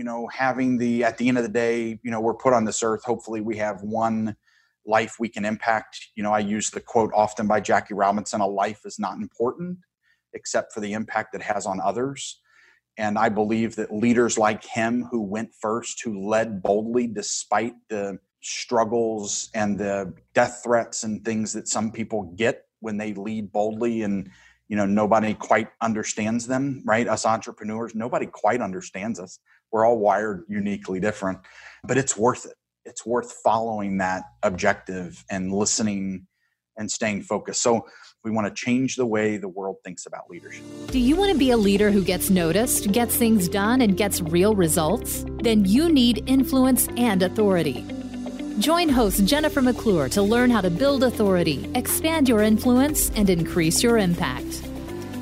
you know, having the, at the end of the day, you know, we're put on this earth. Hopefully we have one life we can impact. You know, I use the quote often by Jackie Robinson a life is not important except for the impact it has on others. And I believe that leaders like him who went first, who led boldly despite the struggles and the death threats and things that some people get when they lead boldly and you know nobody quite understands them right us entrepreneurs nobody quite understands us we're all wired uniquely different but it's worth it it's worth following that objective and listening and staying focused so we want to change the way the world thinks about leadership. Do you want to be a leader who gets noticed, gets things done, and gets real results? Then you need influence and authority. Join host Jennifer McClure to learn how to build authority, expand your influence, and increase your impact.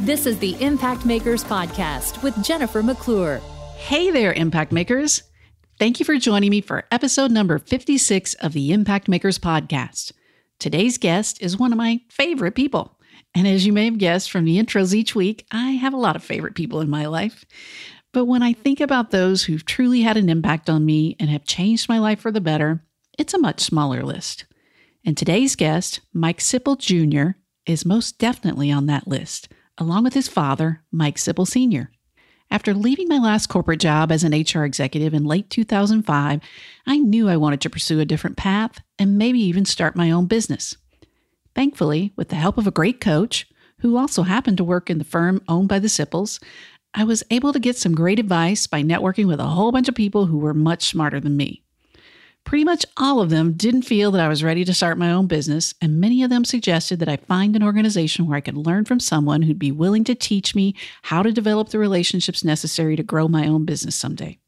This is the Impact Makers Podcast with Jennifer McClure. Hey there, Impact Makers. Thank you for joining me for episode number 56 of the Impact Makers Podcast. Today's guest is one of my favorite people. And as you may have guessed from the intros each week, I have a lot of favorite people in my life. But when I think about those who've truly had an impact on me and have changed my life for the better, it's a much smaller list. And today's guest, Mike Sipple Jr., is most definitely on that list, along with his father, Mike Sipple Sr. After leaving my last corporate job as an HR executive in late 2005, I knew I wanted to pursue a different path and maybe even start my own business. Thankfully, with the help of a great coach, who also happened to work in the firm owned by the Sipples, I was able to get some great advice by networking with a whole bunch of people who were much smarter than me. Pretty much all of them didn't feel that I was ready to start my own business, and many of them suggested that I find an organization where I could learn from someone who'd be willing to teach me how to develop the relationships necessary to grow my own business someday.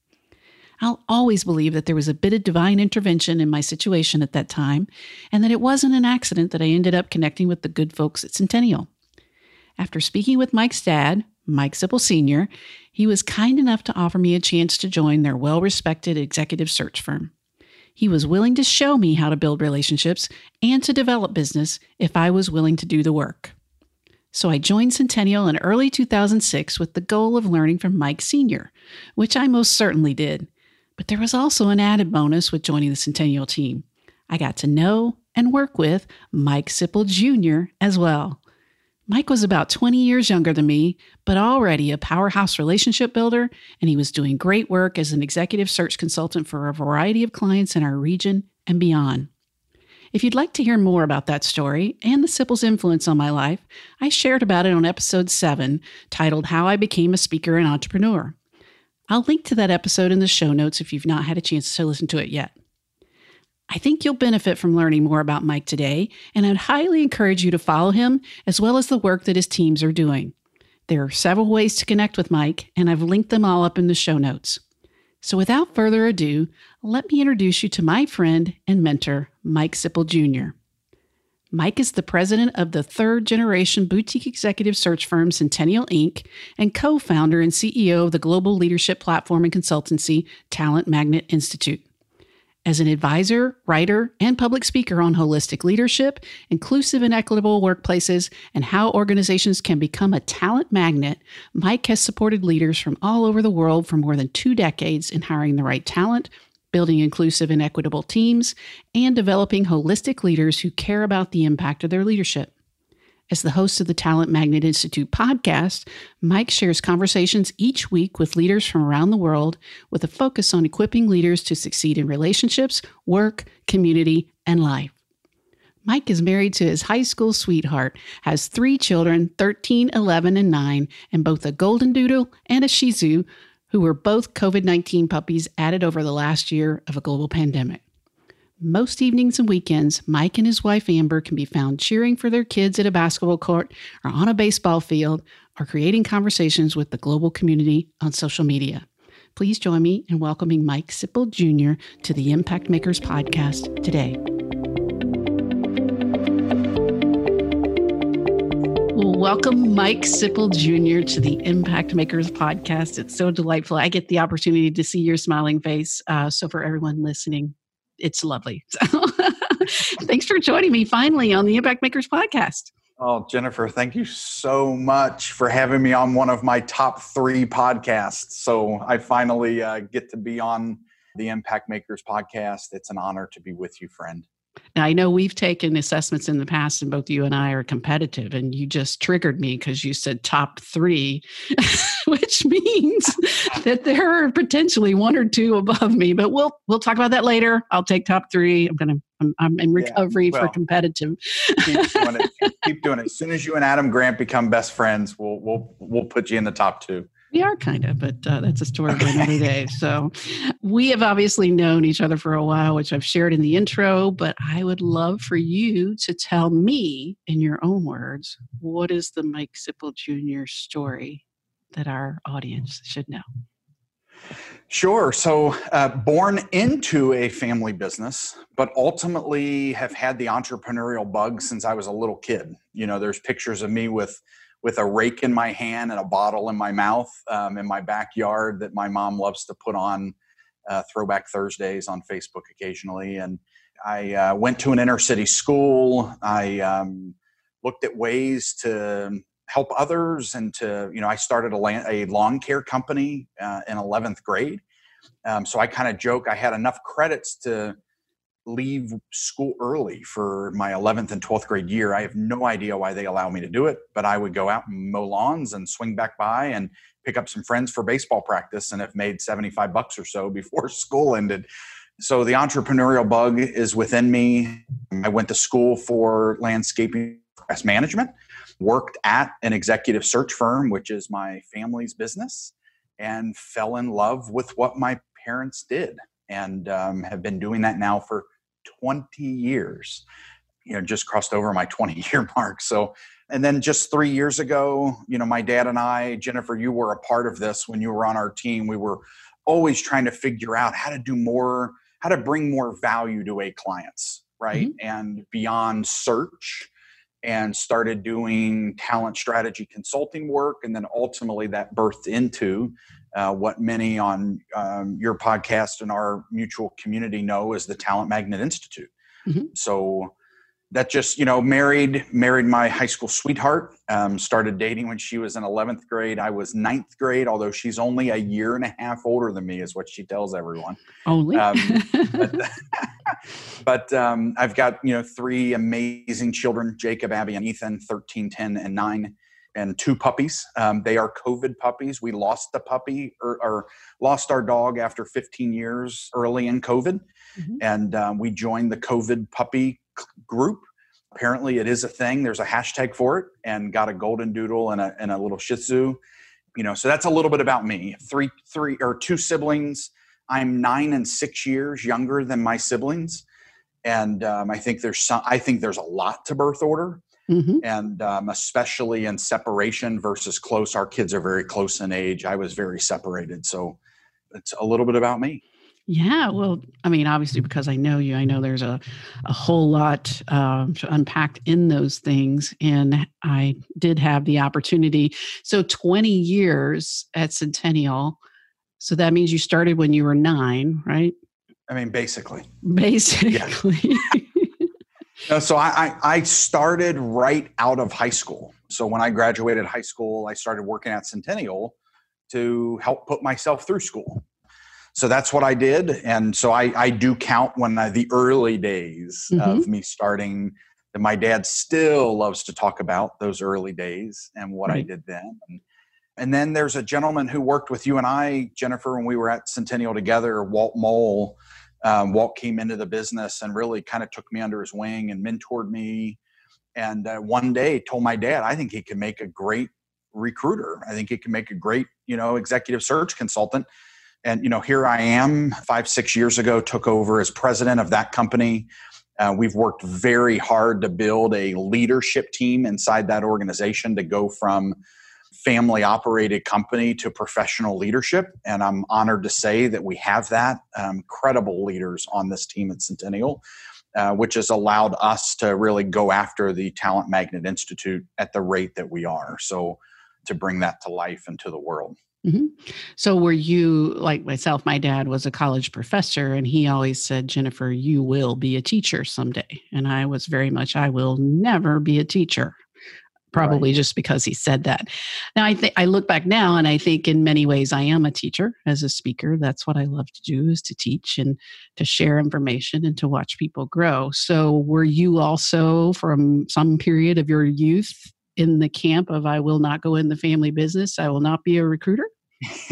I'll always believe that there was a bit of divine intervention in my situation at that time, and that it wasn't an accident that I ended up connecting with the good folks at Centennial. After speaking with Mike's dad, Mike Sipple Sr., he was kind enough to offer me a chance to join their well respected executive search firm. He was willing to show me how to build relationships and to develop business if I was willing to do the work. So I joined Centennial in early 2006 with the goal of learning from Mike Sr., which I most certainly did. But there was also an added bonus with joining the Centennial team. I got to know and work with Mike Sipple Jr. as well. Mike was about 20 years younger than me, but already a powerhouse relationship builder, and he was doing great work as an executive search consultant for a variety of clients in our region and beyond. If you'd like to hear more about that story and the Sipples' influence on my life, I shared about it on episode 7, titled How I Became a Speaker and Entrepreneur. I'll link to that episode in the show notes if you've not had a chance to listen to it yet. I think you'll benefit from learning more about Mike today, and I'd highly encourage you to follow him as well as the work that his teams are doing. There are several ways to connect with Mike, and I've linked them all up in the show notes. So without further ado, let me introduce you to my friend and mentor, Mike Sipple Jr. Mike is the president of the third generation boutique executive search firm Centennial Inc. and co founder and CEO of the global leadership platform and consultancy Talent Magnet Institute. As an advisor, writer, and public speaker on holistic leadership, inclusive and equitable workplaces, and how organizations can become a talent magnet, Mike has supported leaders from all over the world for more than two decades in hiring the right talent, building inclusive and equitable teams, and developing holistic leaders who care about the impact of their leadership. As the host of the Talent Magnet Institute podcast, Mike shares conversations each week with leaders from around the world with a focus on equipping leaders to succeed in relationships, work, community, and life. Mike is married to his high school sweetheart, has three children 13, 11, and 9, and both a Golden Doodle and a Shih Tzu, who were both COVID 19 puppies added over the last year of a global pandemic. Most evenings and weekends, Mike and his wife Amber can be found cheering for their kids at a basketball court or on a baseball field or creating conversations with the global community on social media. Please join me in welcoming Mike Sipple Jr. to the Impact Makers podcast today. Welcome, Mike Sipple Jr., to the Impact Makers podcast. It's so delightful. I get the opportunity to see your smiling face. Uh, so, for everyone listening, it's lovely. So thanks for joining me finally on the Impact Makers podcast. Oh, Jennifer, thank you so much for having me on one of my top three podcasts. So I finally uh, get to be on the Impact Makers podcast. It's an honor to be with you, friend. Now, I know we've taken assessments in the past, and both you and I are competitive, and you just triggered me because you said top three, which means that there are potentially one or two above me. But we'll we'll talk about that later. I'll take top three. I'm gonna I'm, I'm in recovery yeah, well, for competitive. keep doing it. Keep doing it. As soon as you and Adam Grant become best friends, we'll we'll we'll put you in the top two. We are kind of, but uh, that's a story for another day. So, we have obviously known each other for a while, which I've shared in the intro. But I would love for you to tell me, in your own words, what is the Mike Sipple Jr. story that our audience should know? Sure. So, uh, born into a family business, but ultimately have had the entrepreneurial bug since I was a little kid. You know, there's pictures of me with with a rake in my hand and a bottle in my mouth um, in my backyard that my mom loves to put on uh, Throwback Thursdays on Facebook occasionally. And I uh, went to an inner city school. I um, looked at ways to help others and to, you know, I started a, land, a lawn care company uh, in 11th grade. Um, so I kind of joke I had enough credits to leave school early for my 11th and 12th grade year. I have no idea why they allow me to do it, but I would go out and mow lawns and swing back by and pick up some friends for baseball practice and have made 75 bucks or so before school ended. So the entrepreneurial bug is within me. I went to school for landscaping management, worked at an executive search firm, which is my family's business, and fell in love with what my parents did and um, have been doing that now for 20 years. You know, just crossed over my 20 year mark. So, and then just three years ago, you know, my dad and I, Jennifer, you were a part of this when you were on our team. We were always trying to figure out how to do more, how to bring more value to a clients, right? Mm-hmm. And beyond search and started doing talent strategy consulting work. And then ultimately that birthed into uh, what many on um, your podcast and our mutual community know as the Talent Magnet Institute. Mm-hmm. So that just you know married married my high school sweetheart um, started dating when she was in 11th grade i was ninth grade although she's only a year and a half older than me is what she tells everyone only um, but, but um, i've got you know three amazing children jacob abby and ethan 13 10 and 9 and two puppies. Um, they are COVID puppies. We lost the puppy or, or, lost our dog after 15 years early in COVID, mm-hmm. and um, we joined the COVID puppy group. Apparently, it is a thing. There's a hashtag for it, and got a golden doodle and a, and a little Shih Tzu. You know, so that's a little bit about me. Three, three or two siblings. I'm nine and six years younger than my siblings, and um, I think there's some. I think there's a lot to birth order Mm-hmm. And um, especially in separation versus close, our kids are very close in age. I was very separated. So it's a little bit about me. Yeah, well, I mean, obviously, because I know you, I know there's a, a whole lot uh, to unpack in those things. And I did have the opportunity. So, 20 years at Centennial. So that means you started when you were nine, right? I mean, basically. Basically. Yeah. No, so I, I started right out of high school. So when I graduated high school, I started working at Centennial to help put myself through school. So that's what I did, and so I, I do count when I, the early days mm-hmm. of me starting. That my dad still loves to talk about those early days and what right. I did then. And, and then there's a gentleman who worked with you and I, Jennifer, when we were at Centennial together, Walt Mole um, Walt came into the business and really kind of took me under his wing and mentored me. And uh, one day told my dad, I think he could make a great recruiter. I think he can make a great, you know, executive search consultant. And, you know, here I am five, six years ago, took over as president of that company. Uh, we've worked very hard to build a leadership team inside that organization to go from family operated company to professional leadership. And I'm honored to say that we have that. Um, credible leaders on this team at Centennial, uh, which has allowed us to really go after the Talent Magnet Institute at the rate that we are. So to bring that to life and to the world. Mm-hmm. So, were you like myself? My dad was a college professor, and he always said, Jennifer, you will be a teacher someday. And I was very much, I will never be a teacher. Probably right. just because he said that. Now I think I look back now and I think in many ways I am a teacher as a speaker. That's what I love to do is to teach and to share information and to watch people grow. So were you also from some period of your youth in the camp of I will not go in the family business, I will not be a recruiter?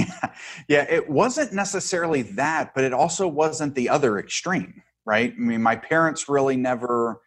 yeah, it wasn't necessarily that, but it also wasn't the other extreme, right? I mean, my parents really never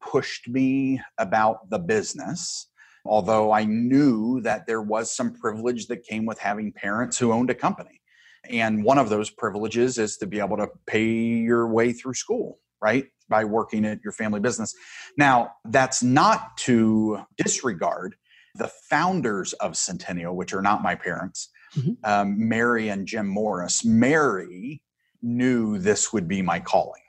pushed me about the business although I knew that there was some privilege that came with having parents who owned a company. And one of those privileges is to be able to pay your way through school, right? By working at your family business. Now, that's not to disregard the founders of Centennial, which are not my parents, mm-hmm. um, Mary and Jim Morris. Mary knew this would be my calling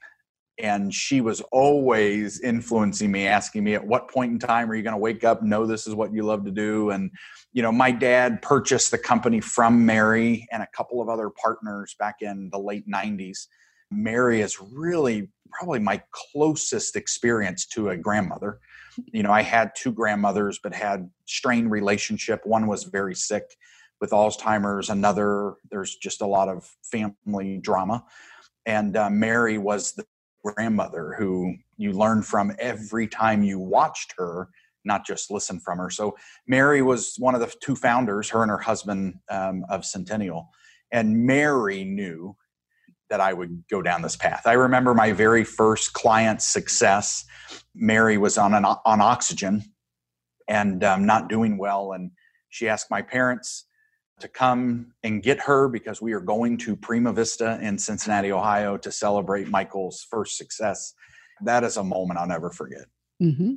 and she was always influencing me asking me at what point in time are you going to wake up know this is what you love to do? And you know my dad purchased the company from mary and a couple of other partners back in the late 90s mary is really probably my closest experience to a grandmother. You know i had two grandmothers but had strained relationship. One was very sick with alzheimer's another there's just a lot of family drama. And uh, mary was the grandmother who you learned from every time you watched her not just listen from her. So mary was one of the two founders her and her husband um, of centennial. And mary knew that i would go down this path. I remember my very first client success. Mary was on an on oxygen and um, not doing well. And she asked my parents to come and get her because we are going to Primavista in Cincinnati, Ohio to celebrate Michael's first success. That is a moment I'll never forget. Mm-hmm.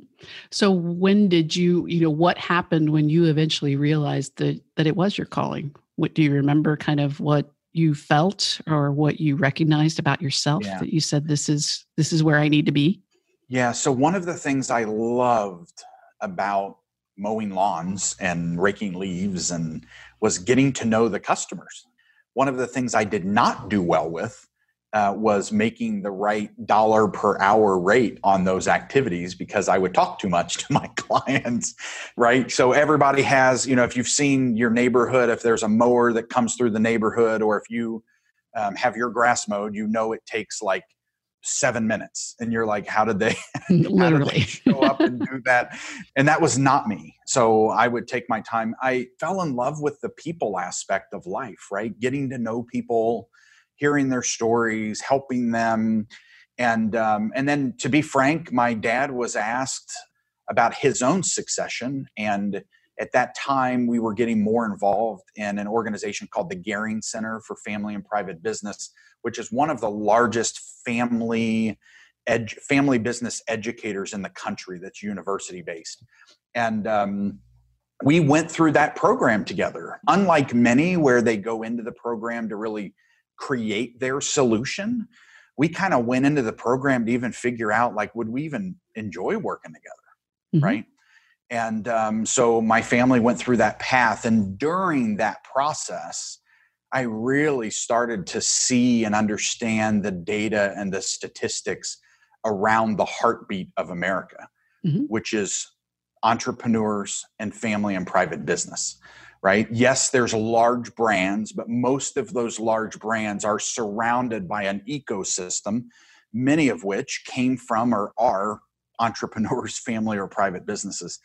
So when did you, you know, what happened when you eventually realized that that it was your calling? What do you remember kind of what you felt or what you recognized about yourself yeah. that you said this is this is where I need to be? Yeah, so one of the things I loved about mowing lawns and raking leaves and was getting to know the customers. One of the things I did not do well with uh, was making the right dollar per hour rate on those activities because I would talk too much to my clients, right? So everybody has, you know, if you've seen your neighborhood, if there's a mower that comes through the neighborhood, or if you um, have your grass mowed, you know it takes like seven minutes and you're like how did they literally did they show up and do that? And that was not me. So i would take my time. I fell in love with the people aspect of life right? Getting to know people hearing their stories helping them. And um, and then to be frank my dad was asked about his own succession and at that time we were getting more involved in an organization called the Goering Center for Family and Private Business which is one of the largest family ed- family business educators in the country that's university based and um, we went through that program together. Unlike many where they go into the program to really create their solution we kind of went into the program to even figure out like would we even enjoy working together mm-hmm. right? And um, so my family went through that path. And during that process I really started to see and understand the data and the statistics around the heartbeat of America, mm-hmm. which is entrepreneurs and family and private business, right? Yes, there's large brands, but most of those large brands are surrounded by an ecosystem, many of which came from or are entrepreneurs, family, or private businesses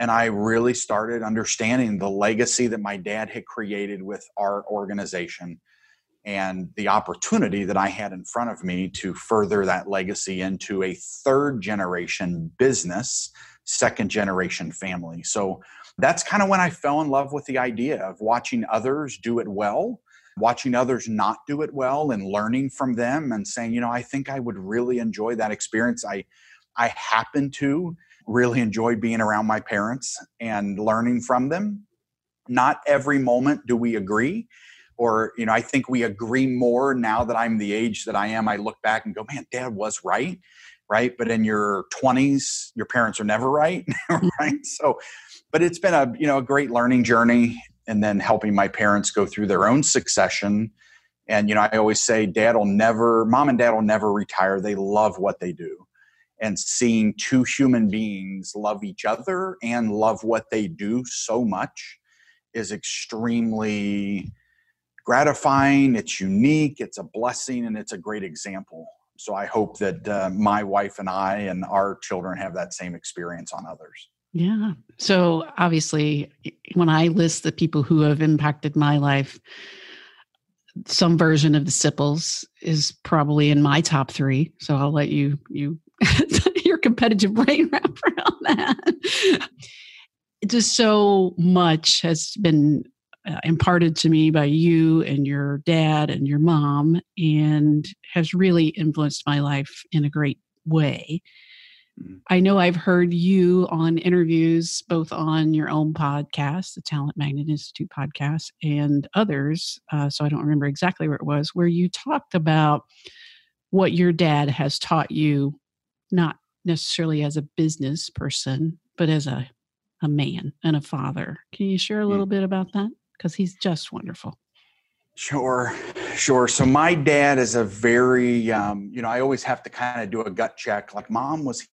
and I really started understanding the legacy that my dad had created with our organization and the opportunity that I had in front of me to further that legacy into a third generation business, second generation family. So that's kind of when I fell in love with the idea of watching others do it well, watching others not do it well and learning from them and saying, you know, I think I would really enjoy that experience. I I happen to really enjoyed being around my parents and learning from them. Not every moment do we agree, or, you know, I think we agree more now that I'm the age that I am. I look back and go, man, dad was right, right? But in your 20s, your parents are never right, right? Mm-hmm. So, but it's been a, you know, a great learning journey and then helping my parents go through their own succession. And, you know, I always say, dad will never, mom and dad will never retire. They love what they do and seeing two human beings love each other and love what they do so much is extremely gratifying. It's unique. It's a blessing and it's a great example. So i hope that uh, my wife and i and our children have that same experience on others. Yeah. So obviously when i list the people who have impacted my life some version of the Sipples is probably in my top three. So I'll let you you your competitive brain wrap around that. Just so much has been uh, imparted to me by you and your dad and your mom, and has really influenced my life in a great way. Mm. I know I've heard you on interviews, both on your own podcast, the Talent Magnet Institute podcast, and others. Uh, so I don't remember exactly where it was, where you talked about what your dad has taught you, not necessarily as a business person, but as a, a man and a father. Can you share a little mm. bit about that? Because he's just wonderful. Sure, sure. So my dad is a very, um, you know, I always have to kind of do a gut check. Like, mom was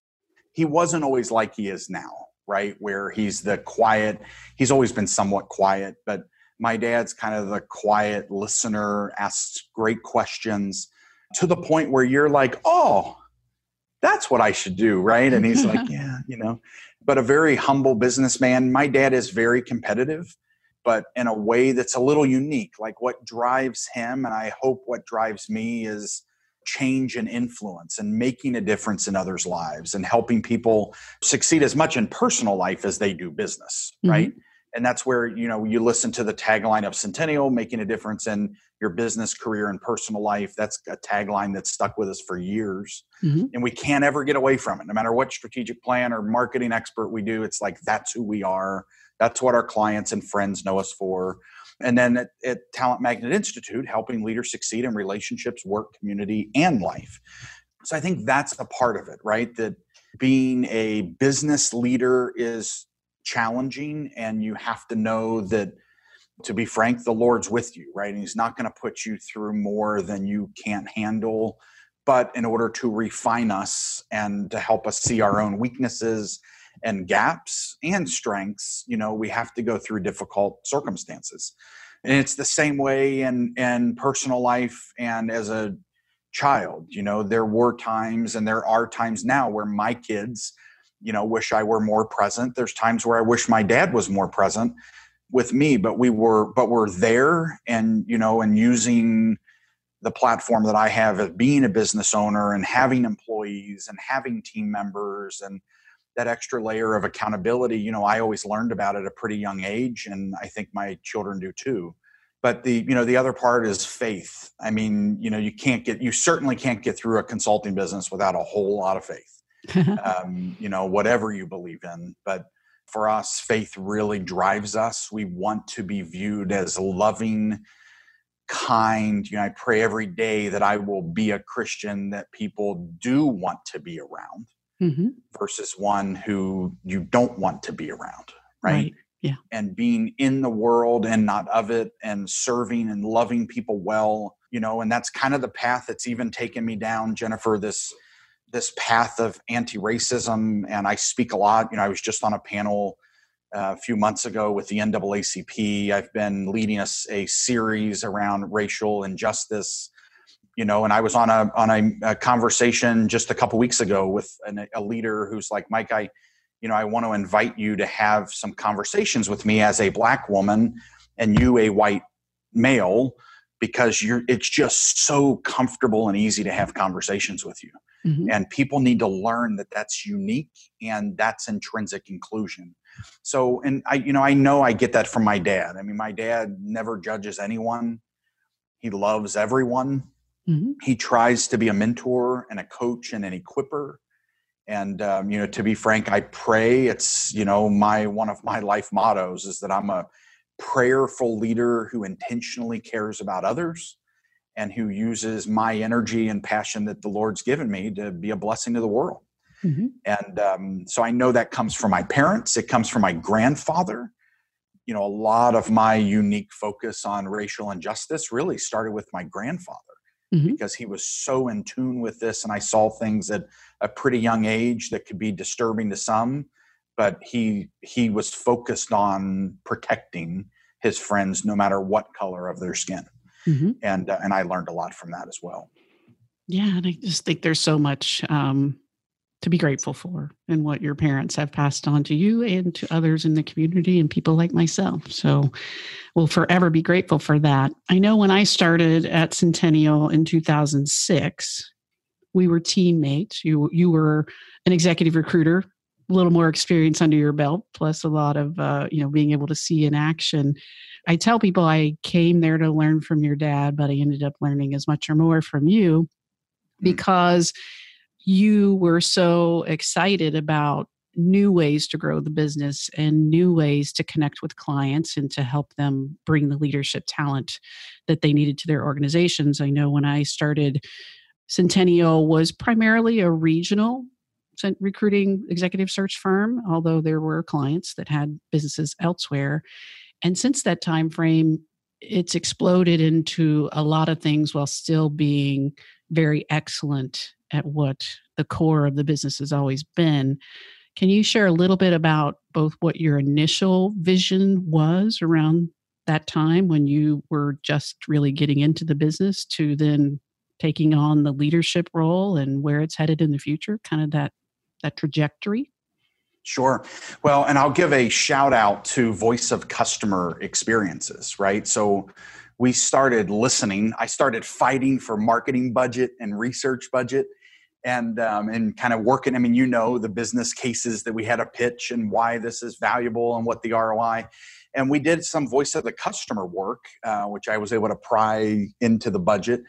he wasn't always like he is now, right? Where he's the quiet, he's always been somewhat quiet, but my dad's kind of the quiet listener, asks great questions to the point where you're like, oh, that's what I should do, right? And he's like, yeah, you know, but a very humble businessman. My dad is very competitive, but in a way that's a little unique. Like what drives him, and I hope what drives me is change and influence and making a difference in others' lives and helping people succeed as much in personal life as they do business, mm-hmm. right? And that's where, you know, you listen to the tagline of Centennial, making a difference in your business career and personal life. That's a tagline that's stuck with us for years. Mm-hmm. And we can't ever get away from it. No matter what strategic plan or marketing expert we do, it's like that's who we are. That's what our clients and friends know us for and then at, at, Talent Magnet Institute, helping leaders succeed in relationships, work, community, and life. So I think that's a part of it, right? That being a business leader is challenging, and you have to know that, to be frank, the Lord's with you, right? And He's not going to put you through more than you can't handle. But in order to refine us and to help us see our own weaknesses and gaps and strengths you know we have to go through difficult circumstances and it's the same way in in personal life and as a child you know there were times and there are times now where my kids you know wish i were more present. There's times where i wish my dad was more present with me but we were but we're there and you know and using the platform that i have of being a business owner and having employees and having team members and that extra layer of accountability you know i always learned about at a pretty young age and i think my children do too. But the you know the other part is faith. I mean you know you can't get you certainly can't get through a consulting business without a whole lot of faith um, you know whatever you believe in but for us faith really drives us we want to be viewed as loving kind you know i pray every day that i will be a christian that people do want to be around mm-hmm. versus one who you don't want to be around, right? right? Yeah. And being in the world and not of it and serving and loving people well, you know, and that's kind of the path that's even taken me down, Jennifer, this this path of anti-racism and I speak a lot, you know, I was just on a panel uh, a few months ago with the NAACP. I've been leading a, a series around racial injustice you know and i was on a on a, a conversation just a couple weeks ago with an, a leader who's like mike i you know i want to invite you to have some conversations with me as a black woman and you a white male because you're it's just so comfortable and easy to have conversations with you mm-hmm. and people need to learn that that's unique and that's intrinsic inclusion so and i you know i know i get that from my dad i mean my dad never judges anyone he loves everyone Mm-hmm. He tries to be a mentor and a coach and an equiper. And um, you know, to be frank, I pray. It's you know my one of my life mottos is that I'm a prayerful leader who intentionally cares about others and who uses my energy and passion that the Lord's given me to be a blessing to the world. Mm-hmm. And um, so I know that comes from my parents. It comes from my grandfather. You know, a lot of my unique focus on racial injustice really started with my grandfather mm-hmm. because he was so in tune with this. And I saw things at a pretty young age that could be disturbing to some, but he he was focused on protecting his friends no matter what color of their skin. Mm-hmm. And uh, and I learned a lot from that as well. Yeah, and I just think there's so much um, to be grateful for and what your parents have passed on to you and to others in the community and people like myself. So we'll forever be grateful for that. I know when I started at Centennial in 2006, we were teammates. You you were an executive recruiter, little more experience under your belt, plus a lot of uh, you know being able to see in action. I tell people I came there to learn from your dad, but I ended up learning as much or more from you mm. because you were so excited about new ways to grow the business and new ways to connect with clients and to help them bring the leadership talent that they needed to their organizations. I know when I started, Centennial was primarily a regional recruiting executive search firm, although there were clients that had businesses elsewhere. And since that time frame, it's exploded into a lot of things while still being very excellent at what the core of the business has always been. Can you share a little bit about both what your initial vision was around that time when you were just really getting into the business to then taking on the leadership role and where it's headed in the future, kind of that that trajectory? Sure. Well, and I'll give a shout out to Voice of Customer Experiences, right? So we started listening. I started fighting for marketing budget and research budget and um, and kind of working. I mean, you know the business cases that we had to pitch and why this is valuable and what the ROI. And we did some voice of the customer work, uh, which I was able to pry into the budget.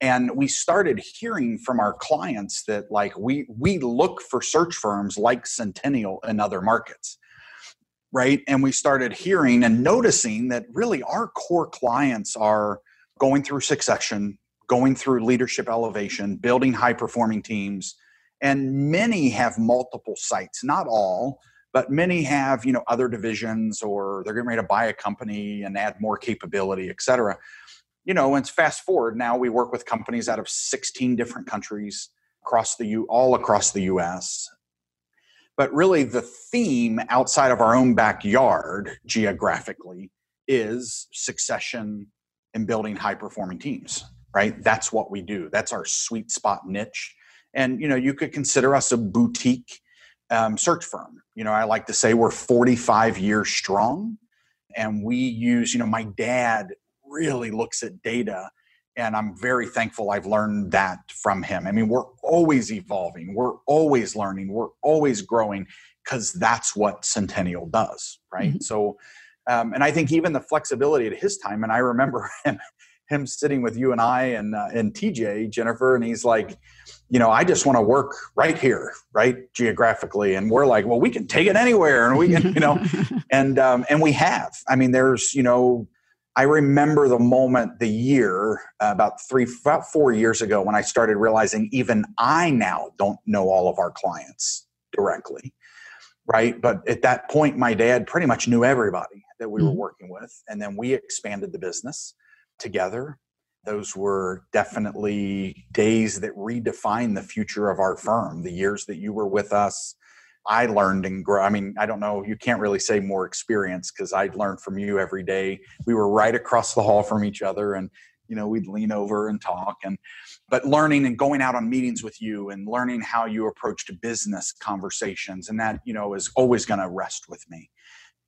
And we started hearing from our clients that like we we look for search firms like Centennial in other markets right? And we started hearing and noticing that really our core clients are going through succession, going through leadership elevation, building high performing teams. And many have multiple sites, not all, but many have, you know, other divisions or they're getting ready to buy a company and add more capability, et cetera. You know, and fast forward now we work with companies out of 16 different countries across the U all across the US. But really the theme outside of our own backyard geographically is succession and building high performing teams right? That's what we do. That's our sweet spot niche. And you know, you could consider us a boutique um, search firm. You know, I like to say we're 45 years strong, and we use. You know, my dad really looks at data, and I'm very thankful I've learned that from him. I mean, we're always evolving, we're always learning, we're always growing because that's what Centennial does, right? Mm-hmm. So. Um, and I think even the flexibility at his time, and I remember him him sitting with you and I and uh, and TJ Jennifer, and he's like, you know, I just want to work right here, right geographically, and we're like, well, we can take it anywhere, and we can, you know, and um, and we have. I mean, there's, you know, I remember the moment, the year uh, about three, about four years ago when I started realizing even I now don't know all of our clients directly, right? But at that point, my dad pretty much knew everybody that we mm-hmm. were working with, and then we expanded the business together. Those were definitely days that redefined the future of our firm. The years that you were with us, I learned and grow. I mean, I don't know, you can't really say more experience because I learned from you every day. We were right across the hall from each other and you know we'd lean over and talk and but learning and going out on meetings with you and learning how you approached business conversations and that you know is always going to rest with me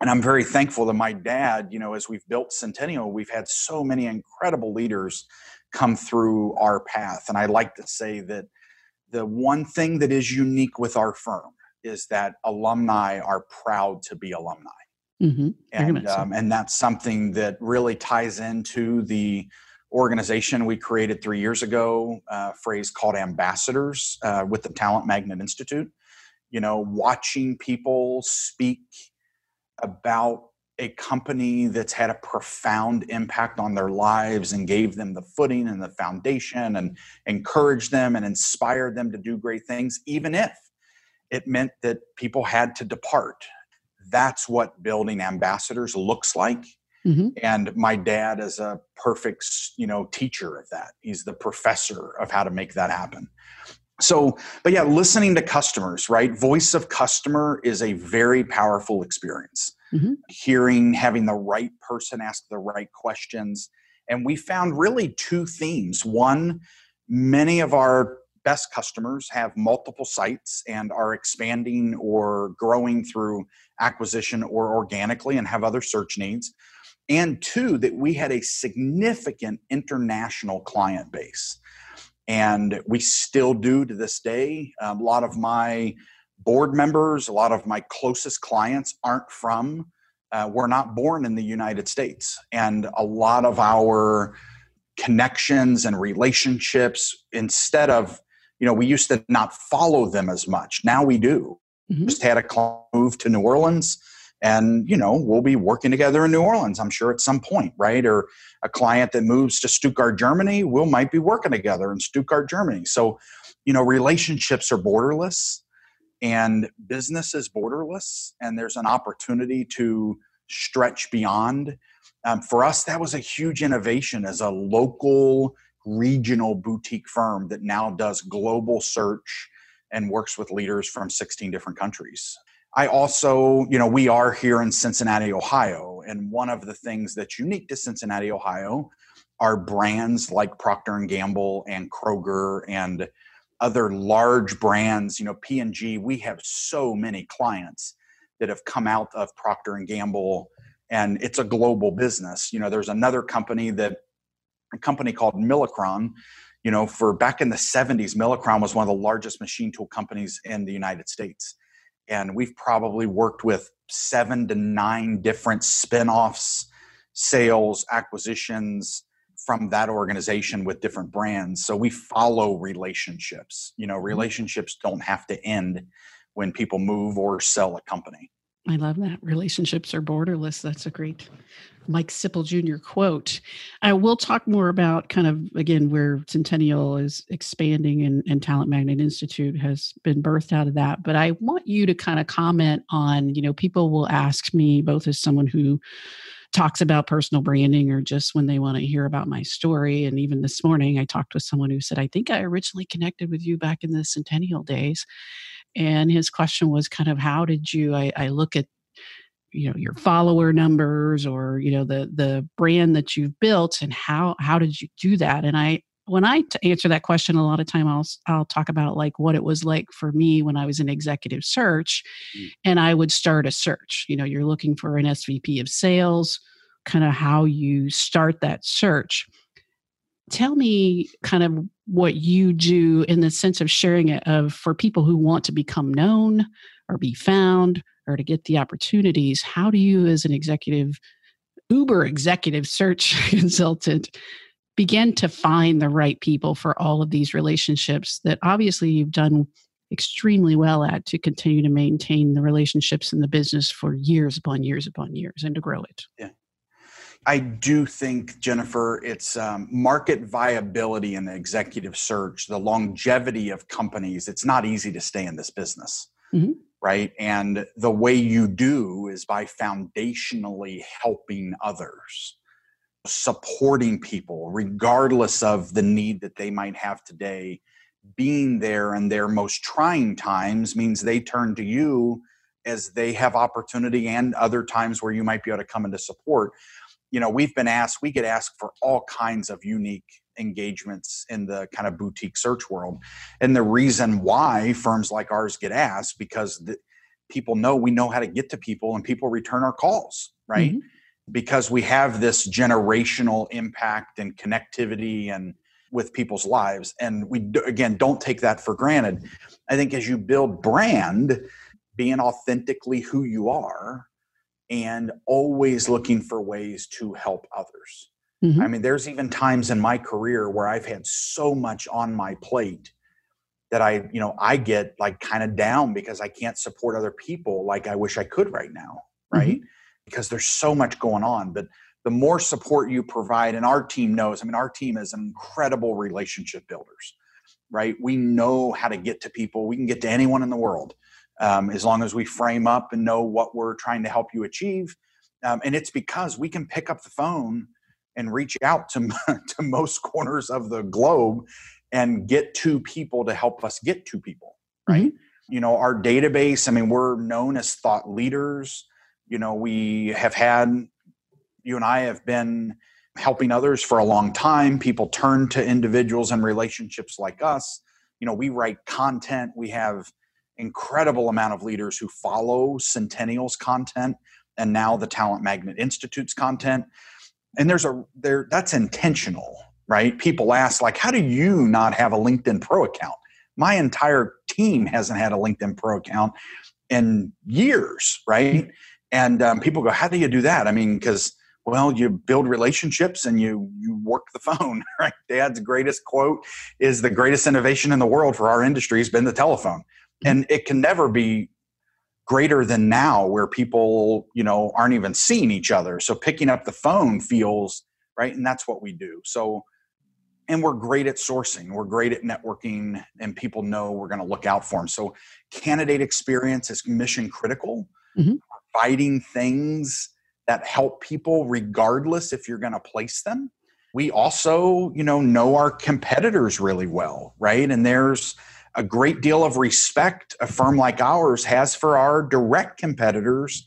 and I'm very thankful that my dad, you know, as we've built Centennial, we've had so many incredible leaders come through our path. And I like to say that the one thing that is unique with our firm is that alumni are proud to be alumni. Mm-hmm. And, um, and that's something that really ties into the organization we created three years ago, uh, phrase called ambassadors uh, with the Talent Magnet Institute. You know, watching people speak about a company that's had a profound impact on their lives and gave them the footing and the foundation and encouraged them and inspired them to do great things, even if it meant that people had to depart. That's what building ambassadors looks like. Mm-hmm. And my dad is a perfect, you know, teacher of that. He's the professor of how to make that happen. So, but yeah, listening to customers, right? Voice of customer is a very powerful experience. Mm-hmm. Hearing, having the right person ask the right questions. And we found really two themes. One, many of our best customers have multiple sites and are expanding or growing through acquisition or organically and have other search needs. And two, that we had a significant international client base. And we still do to this day. a lot of my board members, a lot of my closest clients aren't from, uh, were not born in the United States. And a lot of our connections and relationships, instead of, you know, we used to not follow them as much. Now we do. Mm-hmm. Just had a move to New Orleans and you know we'll be working together in new orleans i'm sure at some point right or a client that moves to stuttgart germany we will might be working together in stuttgart germany so you know relationships are borderless and business is borderless and there's an opportunity to stretch beyond um, for us that was a huge innovation as a local regional boutique firm that now does global search and works with leaders from 16 different countries I also, you know, we are here in Cincinnati, Ohio, and one of the things that's unique to Cincinnati, Ohio, are brands like Procter and Gamble and Kroger and other large brands. You know, P and G. We have so many clients that have come out of Procter and Gamble, and it's a global business. You know, there's another company that a company called Milacron. You know, for back in the 70s, Milacron was one of the largest machine tool companies in the United States and we've probably worked with seven to nine different spin-offs sales acquisitions from that organization with different brands so we follow relationships you know mm-hmm. relationships don't have to end when people move or sell a company I love that. Relationships are borderless. That's a great Mike Sipple Jr. quote. I will talk more about kind of again where Centennial is expanding and, and Talent Magnet Institute has been birthed out of that. But I want you to kind of comment on, you know, people will ask me both as someone who talks about personal branding or just when they want to hear about my story. And even this morning, I talked with someone who said, I think I originally connected with you back in the Centennial days and his question was kind of how did you I, I look at you know your follower numbers or you know the the brand that you've built and how how did you do that and i when I t- answer that question, a lot of time I'll I'll talk about like what it was like for me when I was in executive search, mm. and I would start a search. You know, you're looking for an SVP of sales, kind of how you start that search tell me kind of what you do in the sense of sharing it of for people who want to become known or be found or to get the opportunities how do you as an executive uber executive search consultant begin to find the right people for all of these relationships that obviously you've done extremely well at to continue to maintain the relationships in the business for years upon years upon years and to grow it yeah I do think, Jennifer, it's um, market viability in the executive search, the longevity of companies. It's not easy to stay in this business, mm-hmm. Right? And the way you do is by foundationally helping others, supporting people, regardless of the need that they might have today. Being there in their most trying times means they turn to you as they have opportunity and other times where you might be able to come into support you know we've been asked we get asked for all kinds of unique engagements in the kind of boutique search world and the reason why firms like ours get asked because the, people know we know how to get to people and people return our calls right mm-hmm. because we have this generational impact and connectivity and with people's lives and we again don't take that for granted i think as you build brand being authentically who you are and always looking for ways to help others. Mm-hmm. I mean, there's even times in my career where I've had so much on my plate that I, you know, I get like kind of down because I can't support other people like I wish I could right now, right? Mm-hmm. Because there's so much going on. But the more support you provide, and our team knows, I mean, our team is incredible relationship builders, right? We know how to get to people. We can get to anyone in the world um, as long as we frame up and know what we're trying to help you achieve Um, and it's because we can pick up the phone and reach out to, to most corners of the globe and get to people to help us get to people, right? Mm-hmm. You know, our database, I mean, we're known as thought leaders. You know, we have had, you and I have been helping others for a long time. People turn to individuals and relationships like us. You know, we write content. We have incredible amount of leaders who follow Centennial's content and now the Talent Magnet Institute's content. And there's a there that's intentional, right? People ask like, how do you not have a LinkedIn Pro account? My entire team hasn't had a LinkedIn Pro account in years, right? And um, people go, how do you do that? I mean, because well, you build relationships and you you work the phone, right? Dad's greatest quote is the greatest innovation in the world for our industry has been the telephone. And it can never be greater than now where people, you know, aren't even seeing each other. So picking up the phone feels right and that's what we do. So and we're great at sourcing we're great at networking and people know we're going to look out for them so candidate experience is mission critical mm-hmm. providing things that help people regardless if you're going to place them we also you know know our competitors really well right and there's a great deal of respect a firm like ours has for our direct competitors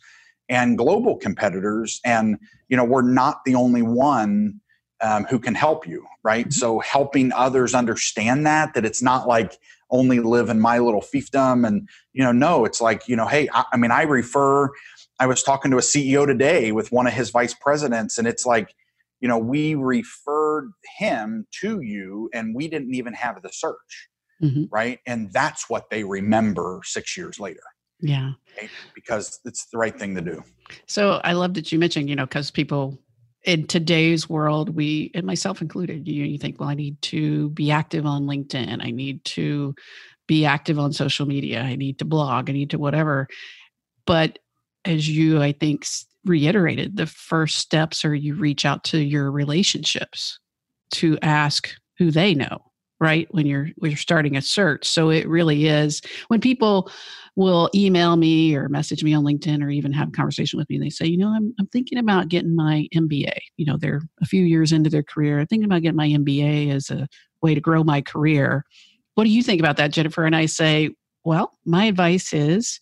and global competitors and you know we're not the only one um, who can help you right mm-hmm. so helping others understand that that it's not like only live in my little fiefdom and you know no it's like you know hey I, I mean i refer I was talking to a CEO today with one of his vice presidents, and it's like, you know, we referred him to you and we didn't even have the search. Mm-hmm. Right. And that's what they remember six years later. Yeah. Right? Because it's the right thing to do. So I love that you mentioned, you know, because people in today's world, we, and myself included, you, you think, well, I need to be active on LinkedIn. I need to be active on social media. I need to blog. I need to whatever. But as you, I think, reiterated, the first steps are you reach out to your relationships to ask who they know right when you're when you're starting a search. So it really is. When people will email me or message me on linkedin or even have a conversation with me and they say you know i'm, I'm thinking about getting my mba you know they're a few years into their career I'm thinking about getting my mba as a way to grow my career. What do you think about that jennifer? And i say well my advice is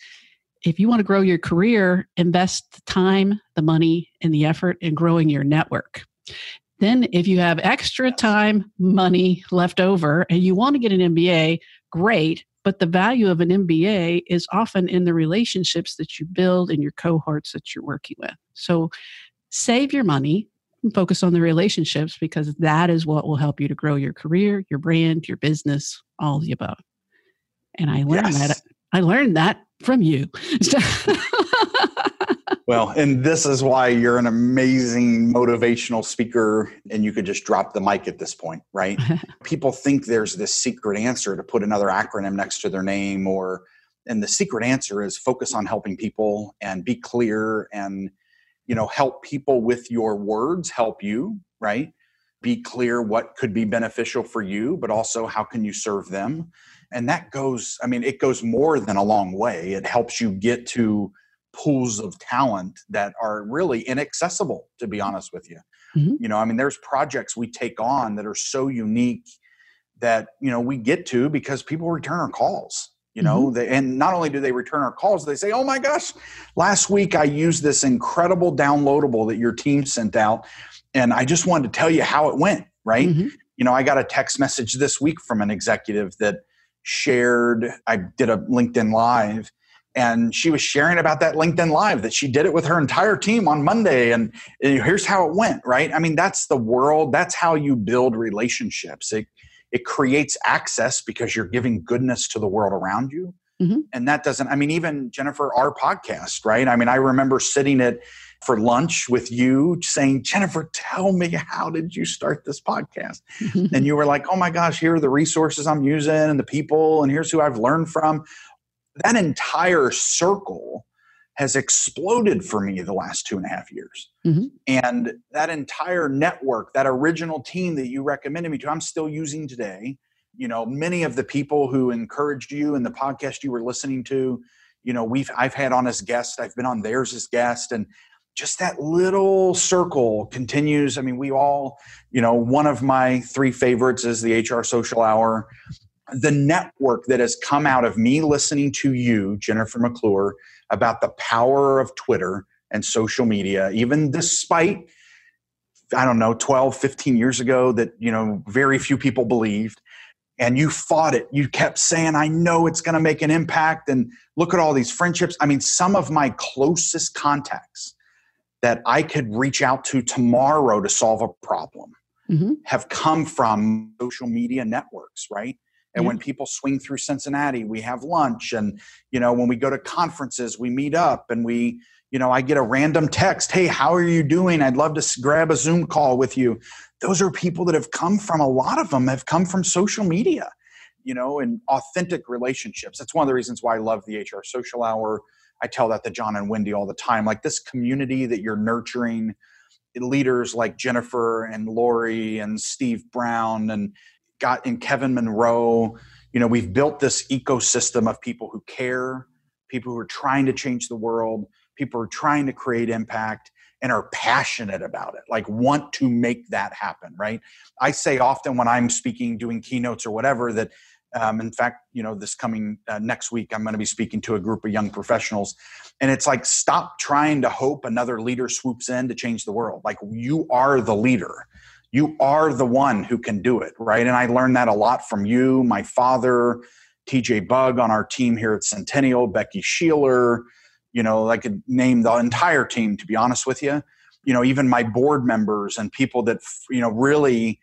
if you want to grow your career, invest the time, the money, and the effort in growing your network. Then, if you have extra time, money left over, and you want to get an MBA, great. But the value of an MBA is often in the relationships that you build in your cohorts that you're working with. So, save your money and focus on the relationships because that is what will help you to grow your career, your brand, your business, all of the above. And I learned yes. that. I learned that from you. well, and this is why you're an amazing motivational speaker and you could just drop the mic at this point, right? People think there's this secret answer to put another acronym next to their name or and the secret answer is focus on helping people and be clear and you know help people with your words help you right? Be clear what could be beneficial for you but also how can you serve them? And that goes i mean it goes more than a long way. It helps you get to pools of talent that are really inaccessible to be honest with you mm-hmm. you know i mean there's projects we take on that are so unique that you know we get to because people return our calls you know mm-hmm. they, and not only do they return our calls they say oh my gosh last week i used this incredible downloadable that your team sent out and i just wanted to tell you how it went right mm-hmm. you know i got a text message this week from an executive that shared, I did a LinkedIn Live, and she was sharing about that LinkedIn Live that she did it with her entire team on Monday. And, and here's how it went, right? I mean, that's the world. That's how you build relationships. It, it creates access because you're giving goodness to the world around you. Mm-hmm. And that doesn't, I mean, even Jennifer, our podcast, right? I mean, I remember sitting at for lunch with you saying, Jennifer, tell me, how did you start this podcast? and you were like, oh my gosh, here are the resources I'm using and the people, and here's who I've learned from. That entire circle has exploded for me the last two and a half years. Mm-hmm. And that entire network, that original team that you recommended me to, I'm still using today. You know, many of the people who encouraged you and the podcast you were listening to, you know, we've I've had on as guests, I've been on theirs as guest, and just that little circle continues. I mean, we all, you know, one of my three favorites is the HR Social Hour. The network that has come out of me listening to you, Jennifer McClure, about the power of Twitter and social media, even despite, I don't know, 12, 15 years ago that, you know, very few people believed and you fought it. You kept saying, I know it's going to make an impact. And look at all these friendships. I mean, some of my closest contacts that I could reach out to tomorrow to solve a problem mm-hmm. have come from social media networks, right? And when people swing through Cincinnati, we have lunch. And, you know, when we go to conferences, we meet up and we, you know, I get a random text, hey, how are you doing? I'd love to grab a Zoom call with you. Those are people that have come from a lot of them have come from social media you know and authentic relationships. That's one of the reasons why i love the hr social hour. I tell that to john and wendy all the time. Like this community that you're nurturing leaders like jennifer and lori and steve browne and got in kevin monroe you know we've built this ecosystem of people who care people who are trying to change the world people who are trying to create impact and are passionate about it, like want to make that happen, right? I say often when I'm speaking, doing keynotes or whatever, that um, in fact, you know, this coming uh, next week, I'm going to be speaking to a group of young professionals. And it's like, stop trying to hope another leader swoops in to change the world. Like, you are the leader. You are the one who can do it, right? And I learned that a lot from you, my father, TJ Bug on our team here at Centennial, Becky Sheeler, you know i could name the entire team to be honest with you. You know even my board members and people that you know really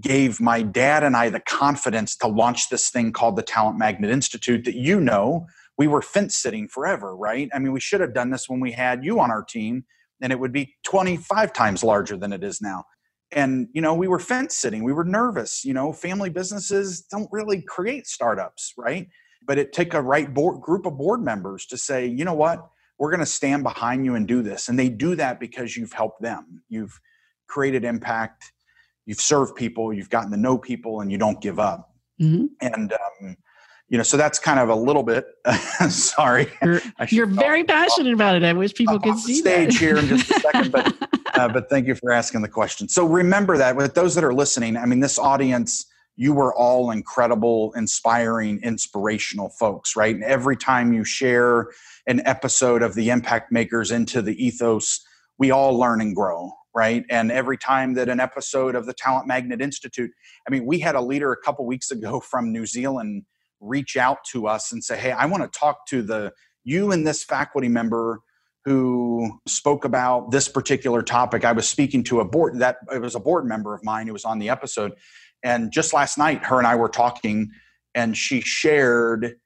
gave my dad and i the confidence to launch this thing called the talent magnet institute that you know we were fence sitting forever right? I mean we should have done this when we had you on our team and it would be 25 times larger than it is now and you know we were fence sitting we were nervous you know family businesses don't really create startups right but it took a right board, group of board members to say, you know what, we're going to stand behind you and do this. And they do that because you've helped them. You've created impact. You've served people. You've gotten to know people, and you don't give up. Mm-hmm. And um, you know, so that's kind of a little bit. sorry, you're, you're very passionate about it. I wish people could see stage that. here in just a second, but uh, but thank you for asking the question. So remember that with those that are listening, I mean, this audience you were all incredible, inspiring, inspirational folks, right? And every time you share an episode of the Impact Makers into the ethos, we all learn and grow, right? And every time that an episode of the Talent Magnet Institute, I mean, we had a leader a couple weeks ago from New Zealand reach out to us and say, hey, I want to talk to the you and this faculty member who spoke about this particular topic. I was speaking to a board that it was a board member of mine who was on the episode and just last night, her and I were talking, and she shared,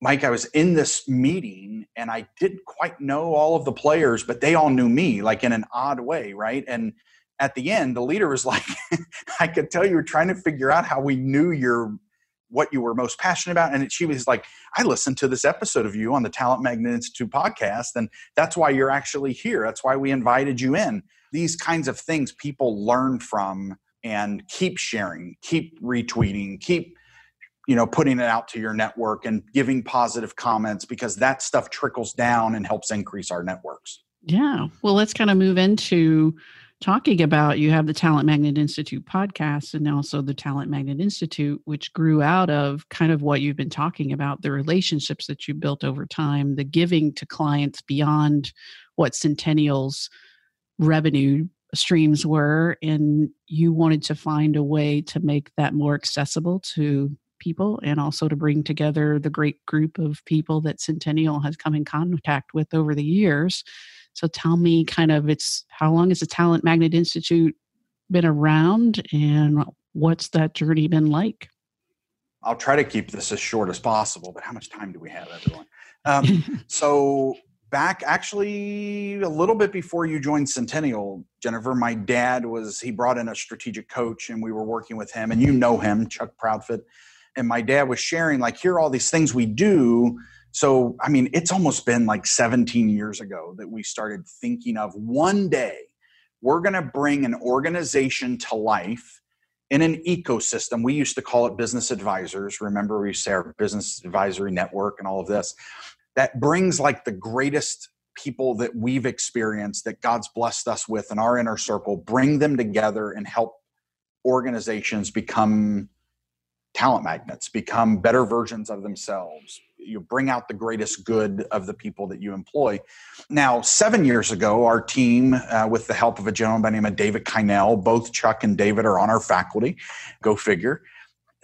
Mike, I was in this meeting and I didn't quite know all of the players, but they all knew me, like in an odd way, right? And at the end, the leader was like, I could tell you were trying to figure out how we knew your what you were most passionate about. And she was like, I listened to this episode of you on the Talent Magnet Institute podcast, and that's why you're actually here. That's why we invited you in. These kinds of things people learn from and keep sharing, keep retweeting, keep you know putting it out to your network and giving positive comments because that stuff trickles down and helps increase our networks. Yeah. Well, let's kind of move into talking about you have the Talent Magnet Institute podcast and also the Talent Magnet Institute, which grew out of kind of what you've been talking about the relationships that you built over time, the giving to clients beyond what Centennial's revenue streams were and you wanted to find a way to make that more accessible to people and also to bring together the great group of people that Centennial has come in contact with over the years. So tell me kind of it's how long has the Talent Magnet Institute been around and what's that journey been like? I'll try to keep this as short as possible, but how much time do we have, everyone? Um, so back actually a little bit before you joined Centennial, Jennifer, my dad was, he brought in a strategic coach and we were working with him, and you know him, Chuck Proudfit. And my dad was sharing, like, here are all these things we do. So, I mean, it's almost been like 17 years ago that we started thinking of one day we're going to bring an organization to life in an ecosystem. We used to call it business advisors. Remember, we to say our business advisory network and all of this that brings like the greatest people that we've experienced that God's blessed us with in our inner circle, bring them together and help organizations become talent magnets, become better versions of themselves. You bring out the greatest good of the people that you employ. Now, seven years ago, our team, uh, with the help of a gentleman by the name of David Kynell, both Chuck and David are on our faculty, go figure,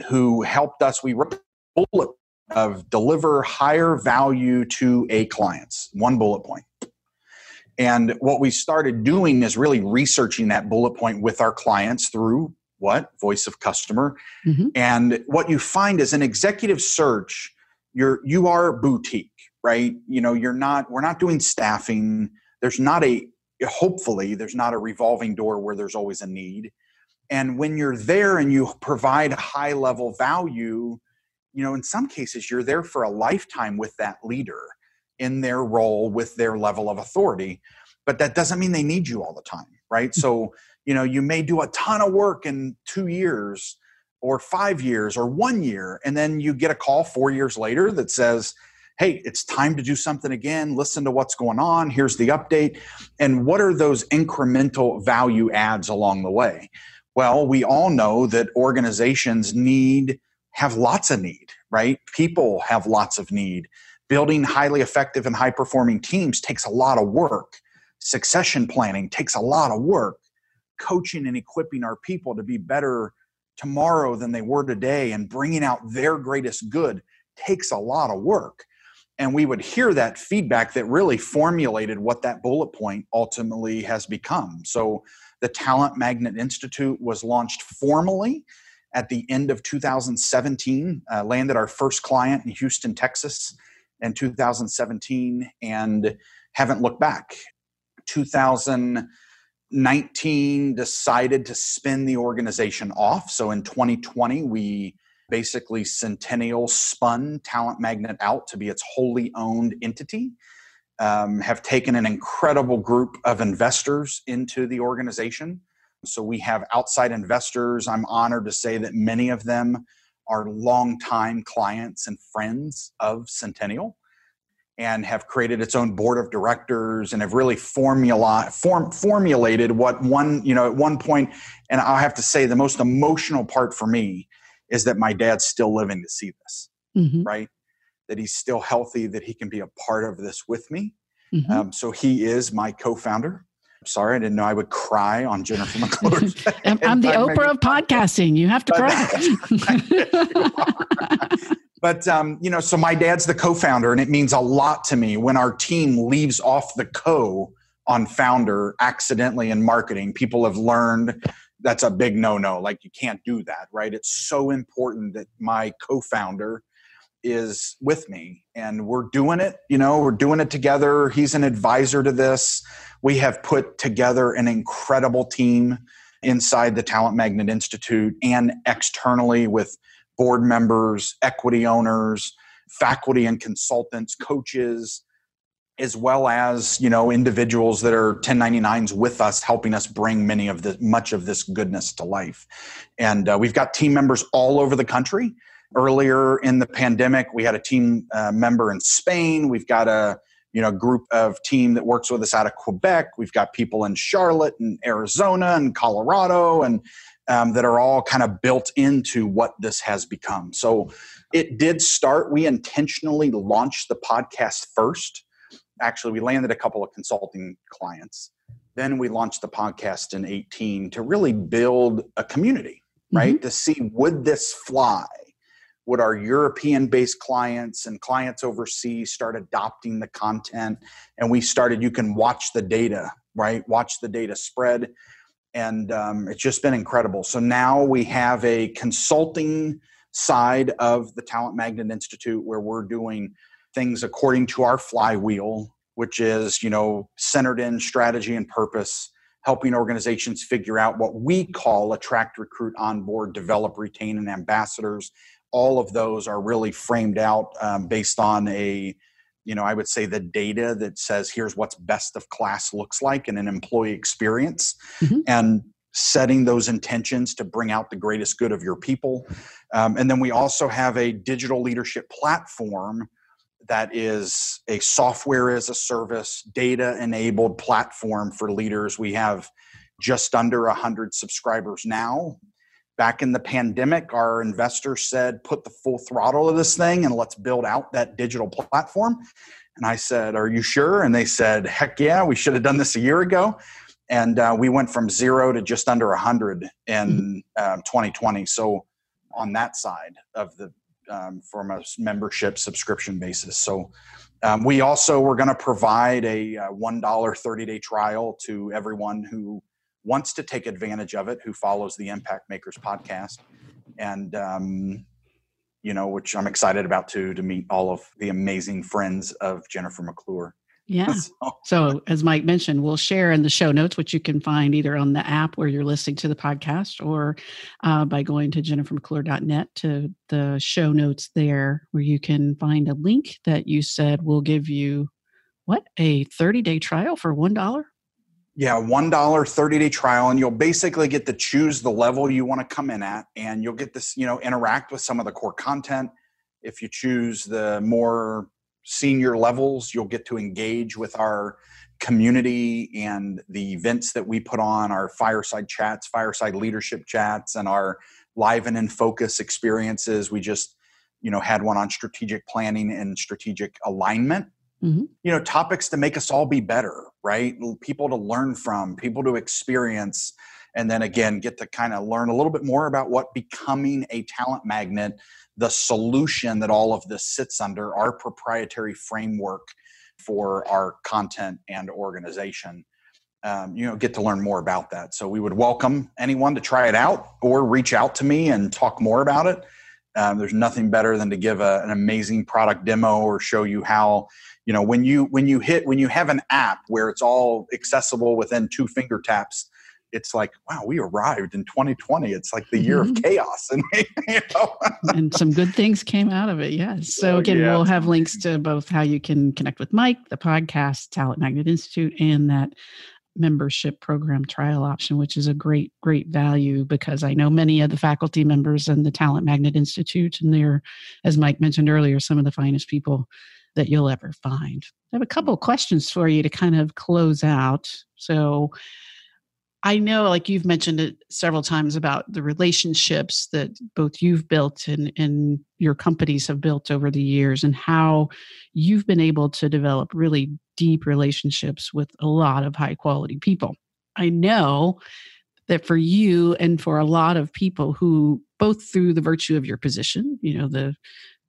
who helped us. We wrote a bullet of deliver higher value to a clients, one bullet point. And what we started doing is really researching that bullet point with our clients through what voice of customer mm-hmm. and what you find is an executive search you're you are boutique right? You know you're not we're not doing staffing. There's not a hopefully there's not a revolving door where there's always a need. And when you're there and you provide high level value you know in some cases you're there for a lifetime with that leader in their role with their level of authority. But that doesn't mean they need you all the time right? Mm-hmm. so you know you may do a ton of work in two years or five years or one year and then you get a call four years later that says hey it's time to do something again. Listen to what's going on. Here's the update. And what are those incremental value adds along the way? Well we all know that organizations need have lots of need right? People have lots of need. Building highly effective and high performing teams takes a lot of work. Succession planning takes a lot of work. Coaching and equipping our people to be better tomorrow than they were today and bringing out their greatest good takes a lot of work. And we would hear that feedback that really formulated what that bullet point ultimately has become. So the Talent Magnet Institute was launched formally at the end of 2017, uh, landed our first client in Houston, Texas in 2017, and haven't looked back. 2000 19 decided to spin the organization off. So in 2020, we basically Centennial spun Talent Magnet out to be its wholly owned entity. Um, have taken an incredible group of investors into the organization. So we have outside investors. I'm honored to say that many of them are longtime clients and friends of Centennial and have created its own board of directors and have really formula form, formulated what one you know at one point and i have to say the most emotional part for me is that my dad's still living to see this mm-hmm. right that he's still healthy that he can be a part of this with me mm-hmm. um, so he is my co-founder sorry, I didn't know I would cry on Jennifer McClure. I'm, I'm the Oprah of podcasting. You have to cry. But um, you know, so my dad's the co-founder, and it means a lot to me when our team leaves off the co on founder accidentally in marketing. People have learned that's a big no-no. Like you can't do that, right? It's so important that my co-founder is with me and we're doing it you know we're doing it together he's an advisor to this we have put together an incredible team inside the talent magnet institute and externally with board members, equity owners, faculty and consultants, coaches, as well as you know individuals that are 1099s with us helping us bring many of the much of this goodness to life. And uh, we've got team members all over the country. Earlier in the pandemic we had a team uh, member in spain. We've got a you know group of team that works with us out of quebec. We've got people in charlotte and arizona and colorado and um, that are all kind of built into what this has become. So it did start, we intentionally launched the podcast first. Actually, we landed a couple of consulting clients. Then we launched the podcast in 18 to really build a community, right? Mm-hmm. To see would this fly? Would our European based clients and clients overseas start adopting the content? And we started, you can watch the data, right? Watch the data spread and um, it's just been incredible. So now we have a consulting side of the Talent Magnet Institute where we're doing things according to our flywheel, which is you know centered in strategy and purpose, helping organizations figure out what we call attract, recruit, onboard, develop, retain, and ambassadors. All of those are really framed out um, based on a you know i would say the data that says here's what's best of class looks like in an employee experience mm-hmm. and setting those intentions to bring out the greatest good of your people um, and then we also have a digital leadership platform that is a software as a service, data enabled platform for leaders. We have just under 100 subscribers now. Back in the pandemic, our investor said, put the full throttle of this thing and let's build out that digital platform. And I said, Are you sure? And they said, Heck yeah, we should have done this a year ago. And uh, we went from zero to just under 100 in uh, 2020. So, on that side of the um, from a membership subscription basis. So um, we also were going to provide a, a $1 30 day trial to everyone who wants to take advantage of it, who follows the Impact Makers podcast. And, um, you know, which I'm excited about too, to meet all of the amazing friends of Jennifer McClure. Yeah. So, so, as Mike mentioned, we'll share in the show notes, which you can find either on the app where you're listening to the podcast or uh, by going to jennifermcclure.net to the show notes there, where you can find a link that you said will give you what a 30 day trial for $1. Yeah, $1 30 day trial. And you'll basically get to choose the level you want to come in at. And you'll get this, you know, interact with some of the core content. If you choose the more senior levels, you'll get to engage with our community and the events that we put on our fireside chats, fireside leadership chats, and our live and in focus experiences. We just, you know, had one on strategic planning and strategic alignment. Mm-hmm. You know, topics to make us all be better, right? People to learn from, people to experience, and then again, get to kind of learn a little bit more about what becoming a talent magnet the solution that all of this sits under, our proprietary framework for our content and organization. Um, you know, get to learn more about that. So we would welcome anyone to try it out or reach out to me and talk more about it. Um, there's nothing better than to give a, an amazing product demo or show you how you know when you when you hit when you have an app where it's all accessible within two finger taps it's like wow we arrived in 2020 it's like the year of mm-hmm. chaos and you know and some good things came out of it yes so again yeah. we'll have links to both how you can connect with mike the podcast talent magnet institute and that membership program trial option which is a great great value because i know many of the faculty members in the talent magnet institute and they're as mike mentioned earlier some of the finest people that you'll ever find. I have a hmm. couple of questions for you to kind of close out. So I know, like you've mentioned it several times about the relationships that both you've built and, and your companies have built over the years, and how you've been able to develop really deep relationships with a lot of high quality people. I know that for you and for a lot of people who, both through the virtue of your position, you know, the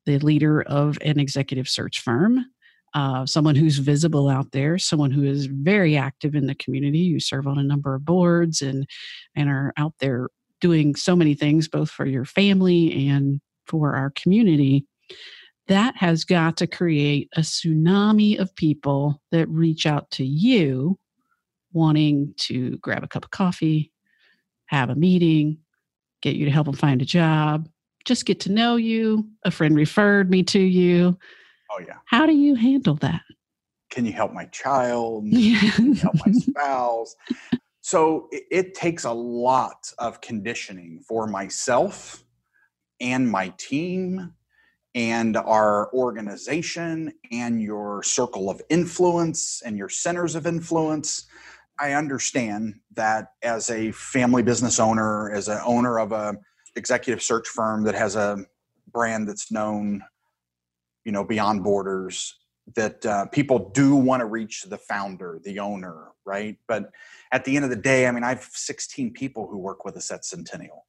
the leader of an executive search firm, uh, someone who's visible out there, someone who is very active in the community. You serve on a number of boards and and are out there doing so many things, both for your family and for our community. That has got to create a tsunami of people that reach out to you wanting to grab a cup of coffee, have a meeting, get you to help them find a job, just get to know you. A friend referred me to you Oh yeah. How do you handle that? Can you help my child? Can you help my spouse? So it, it takes a lot of conditioning for myself and my team and our organization and your circle of influence and your centers of influence. I understand that as a family business owner, as an owner of a executive search firm that has a brand that's known you know beyond borders that uh, people do want to reach the founder the owner right? But at the end of the day i mean i have 16 people who work with us at centennial.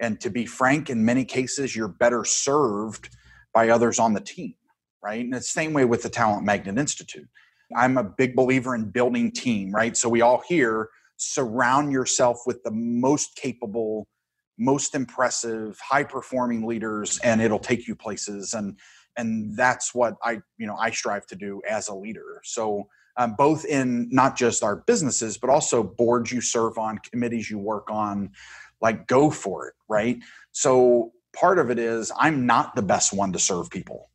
And to be frank in many cases you're better served by others on the team right? And the same way with the talent magnet institute. I'm a big believer in building team right? So we all here surround yourself with the most capable most impressive high performing leaders and it'll take you places. And and that's what i you know i strive to do as a leader. So um, both in not just our businesses but also boards you serve on committees you work on like go for it right? So part of it is i'm not the best one to serve people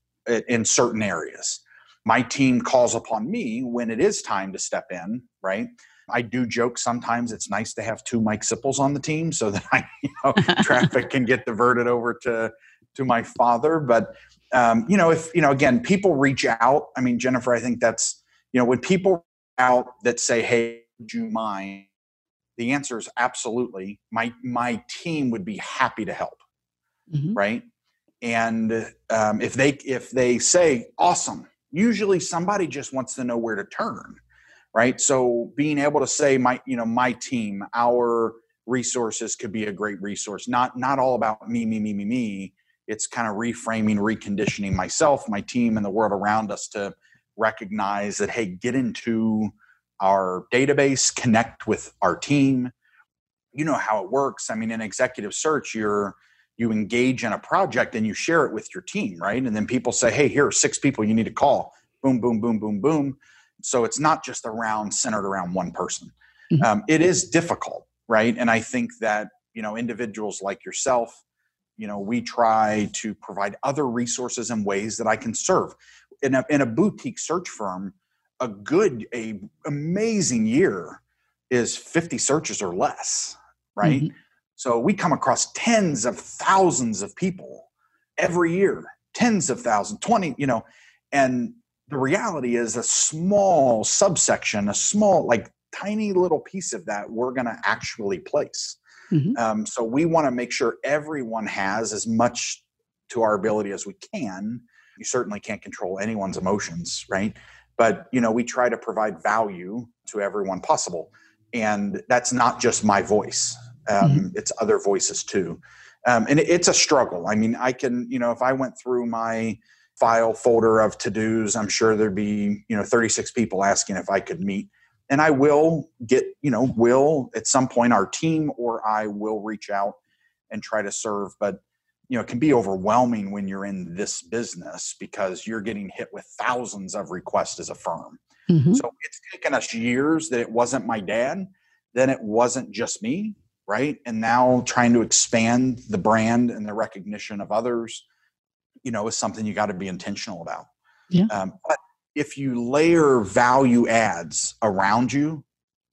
in certain areas. My team calls upon me when it is time to step in right? I do joke sometimes it's nice to have two Mike Sipples on the team so that I, you know, traffic can get diverted over to to my father, but um, you know, if you know, again, people reach out. I mean, Jennifer, I think that's you know, when people out that say, "Hey, would you mind?" The answer is absolutely. My my team would be happy to help, mm-hmm. right? And um, if they if they say, "Awesome," usually somebody just wants to know where to turn, right? So being able to say, "My you know, my team, our resources could be a great resource." Not not all about me, me, me, me, me it's kind of reframing, reconditioning myself, my team, and the world around us to recognize that, hey, get into our database, connect with our team. You know how it works. I mean, in executive search, you're you engage in a project and you share it with your team, right? And then people say, hey, here are six people you need to call. Boom, boom, boom, boom, boom. So it's not just around centered around one person. Mm-hmm. Um, it is difficult, right? And I think that you know individuals like yourself you know we try to provide other resources and ways that i can serve. In a, in a boutique search firm a good a amazing year is 50 searches or less right? Mm-hmm. so we come across tens of thousands of people every year tens of thousands 20 you know and the reality is a small subsection a small like tiny little piece of that we're going to actually place Mm-hmm. Um, so we want to make sure everyone has as much to our ability as we can. You certainly can't control anyone's emotions, right? But you know, we try to provide value to everyone possible, and that's not just my voice; um, mm-hmm. it's other voices too. Um, and it's a struggle. I mean, I can, you know, if I went through my file folder of to dos, I'm sure there'd be, you know, 36 people asking if I could meet and I will get, you know, will at some point our team or I will reach out and try to serve. But, you know, it can be overwhelming when you're in this business because you're getting hit with thousands of requests as a firm. Mm-hmm. So it's taken us years that it wasn't my dad, then it wasn't just me, right? And now trying to expand the brand and the recognition of others, you know, is something you got to be intentional about. Yeah. Um, but if you layer value adds around you,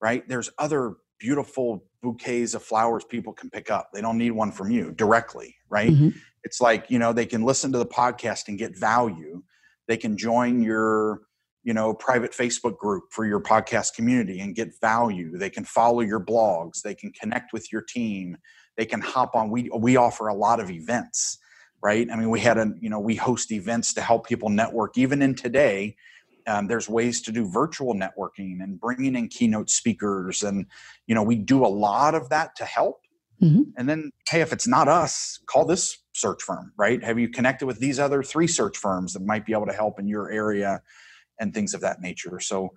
right, there's other beautiful bouquets of flowers people can pick up. They don't need one from you directly, right? Mm-hmm. It's like, you know, they can listen to the podcast and get value. They can join your, you know, private Facebook group for your podcast community and get value. They can follow your blogs. They can connect with your team. They can hop on. We we offer a lot of events right? I mean, we had a, you know, we host events to help people network. Even in today, um, there's ways to do virtual networking and bringing in keynote speakers, and you know, we do a lot of that to help. Mm-hmm. And then, hey, if it's not us, call this search firm, right? Have you connected with these other three search firms that might be able to help in your area and things of that nature? So,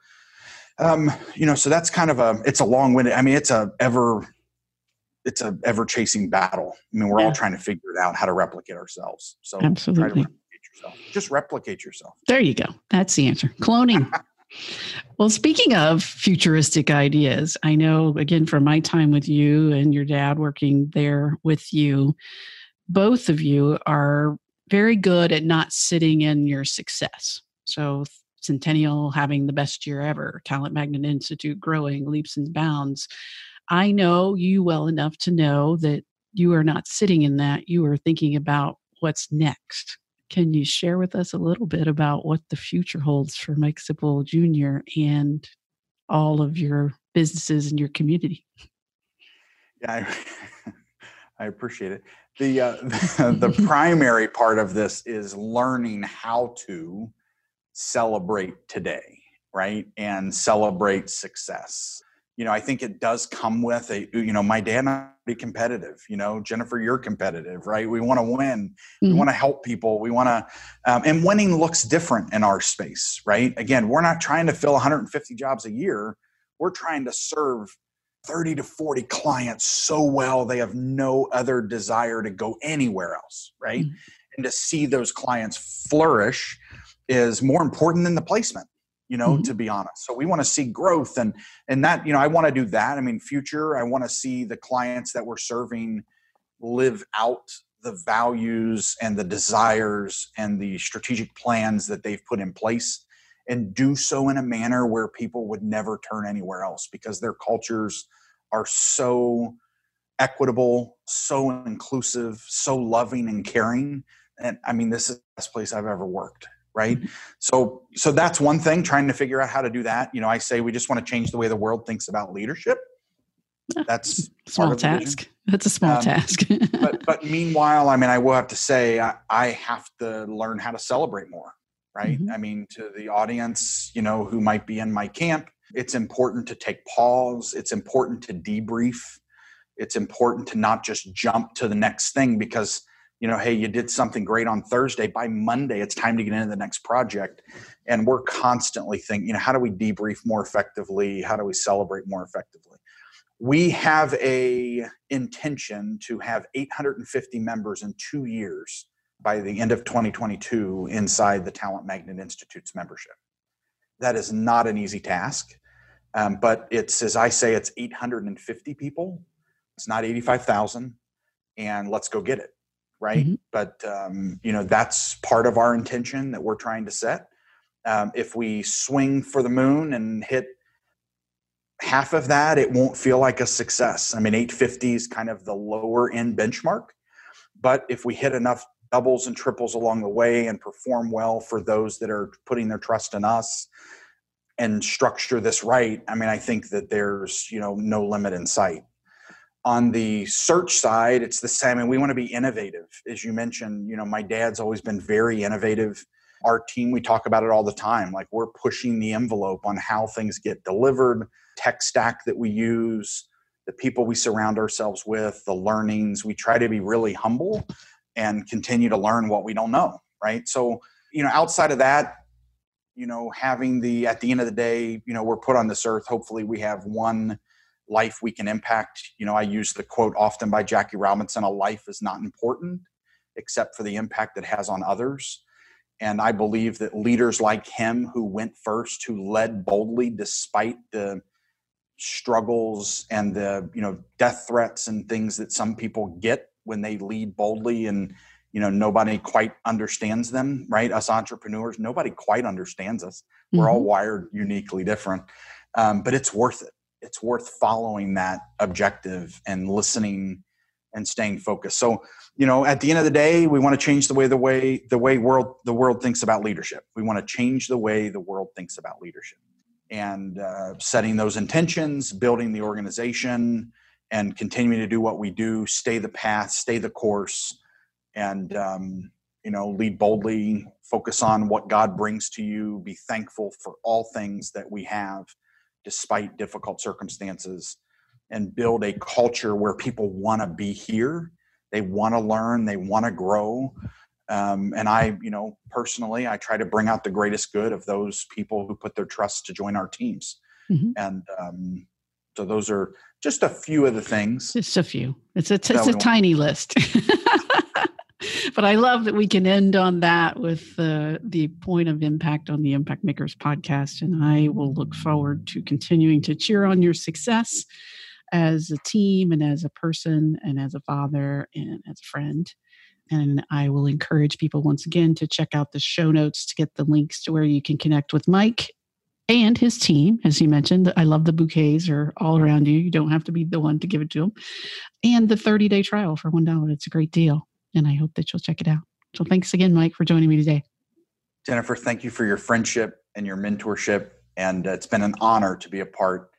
um, you know, so that's kind of a, it's a long winded, I mean, it's a ever it's a ever chasing battle. I mean, we're yeah. all trying to figure it out how to replicate ourselves. So absolutely, replicate yourself. Just replicate yourself. There you go. That's the answer. Cloning. well, speaking of futuristic ideas, I know again from my time with you and your dad working there with you, both of you are very good at not sitting in your success. So Centennial having the best year ever, Talent Magnet Institute growing leaps and bounds. I know you well enough to know that you are not sitting in that. You are thinking about what's next. Can you share with us a little bit about what the future holds for Mike Sipple Jr. and all of your businesses and your community? Yeah, I, I appreciate it. The, uh, the, the primary part of this is learning how to celebrate today, right? And celebrate success you know, I think it does come with a, you know, my dad and I be competitive. You know, Jennifer, you're competitive, right? We want to win. Mm-hmm. We want to help people. We want to, um, and winning looks different in our space, right? Again, we're not trying to fill 150 jobs a year. We're trying to serve 30 to 40 clients so well they have no other desire to go anywhere else, right? Mm-hmm. And to see those clients flourish is more important than the placement you know mm-hmm. to be honest so we want to see growth and and that you know i want to do that i mean future i want to see the clients that we're serving live out the values and the desires and the strategic plans that they've put in place and do so in a manner where people would never turn anywhere else because their cultures are so equitable, so inclusive, so loving and caring. And I mean, this is the best place I've ever worked. Right. Mm-hmm. So, so that's one thing, trying to figure out how to do that. You know, I say we just want to change the way the world thinks about leadership. That's small task. That's a small um, task. but, but meanwhile, I mean, I will have to say, I, I have to learn how to celebrate more. Right. Mm-hmm. I mean, to the audience, you know, who might be in my camp, it's important to take pause. It's important to debrief it's important to not just jump to the next thing because you know hey you did something great on thursday. By monday it's time to get into the next project. And we're constantly thinking you know how do we debrief more effectively? How do we celebrate more effectively? We have a intention to have 850 members in two years by the end of 2022 inside the talent magnet institute's membership. That is not an easy task um, but it's as i say it's 850 people. It's not 85,000 and let's go get it. Right. Mm-hmm. But, um, you know, that's part of our intention that we're trying to set. Um, if we swing for the moon and hit half of that, it won't feel like a success. I mean, 850 is kind of the lower end benchmark. But if we hit enough doubles and triples along the way and perform well for those that are putting their trust in us and structure this right, I mean, I think that there's, you know, no limit in sight on the search side it's the same and we want to be innovative. As you mentioned you know my dad's always been very innovative. Our team we talk about it all the time like we're pushing the envelope on how things get delivered tech stack that we use the people we surround ourselves with the learnings. We try to be really humble and continue to learn what we don't know right? So you know outside of that you know having the at the end of the day you know we're put on this earth. Hopefully we have one life we can impact. You know, I use the quote often by Jackie Robinson a life is not important except for the impact it has on others. And I believe that leaders like him who went first, who led boldly despite the struggles and the you know death threats and things that some people get when they lead boldly and you know nobody quite understands them right us entrepreneurs nobody quite understands us we're mm-hmm. all wired uniquely different um, but it's worth it it's worth following that objective and listening and staying focused. So, you know, at the end of the day, we want to change the way the way the way world the world thinks about leadership. We want to change the way the world thinks about leadership, and uh, setting those intentions, building the organization, and continuing to do what we do. Stay the path, stay the course, and um, you know, lead boldly. Focus on what God brings to you. Be thankful for all things that we have despite difficult circumstances and build a culture where people want to be here. They want to learn they want to grow. Um, and i you know personally i try to bring out the greatest good of those people who put their trust to join our teams. Mm-hmm. and um, so those are just a few of the things just a few. It's a, it's a tiny list but I love that we can end on that with uh, the point of impact on the Impact Makers podcast. And I will look forward to continuing to cheer on your success as a team and as a person and as a father and as a friend. And I will encourage people once again to check out the show notes to get the links to where you can connect with Mike and his team. As you mentioned, I love the bouquets are all around you. You don't have to be the one to give it to them. And the 30 day trial for $1. It's a great deal and I hope that you'll check it out. So thanks again, Mike, for joining me today. Jennifer, thank you for your friendship and your mentorship. And it's been an honor to be a part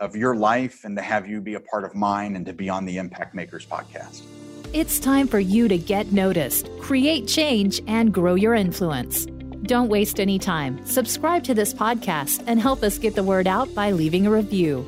of your life and to have you be a part of mine and to be on the Impact Makers podcast. It's time for you to get noticed, create change, and grow your influence. Don't waste any time. Subscribe to this podcast and help us get the word out by leaving a review.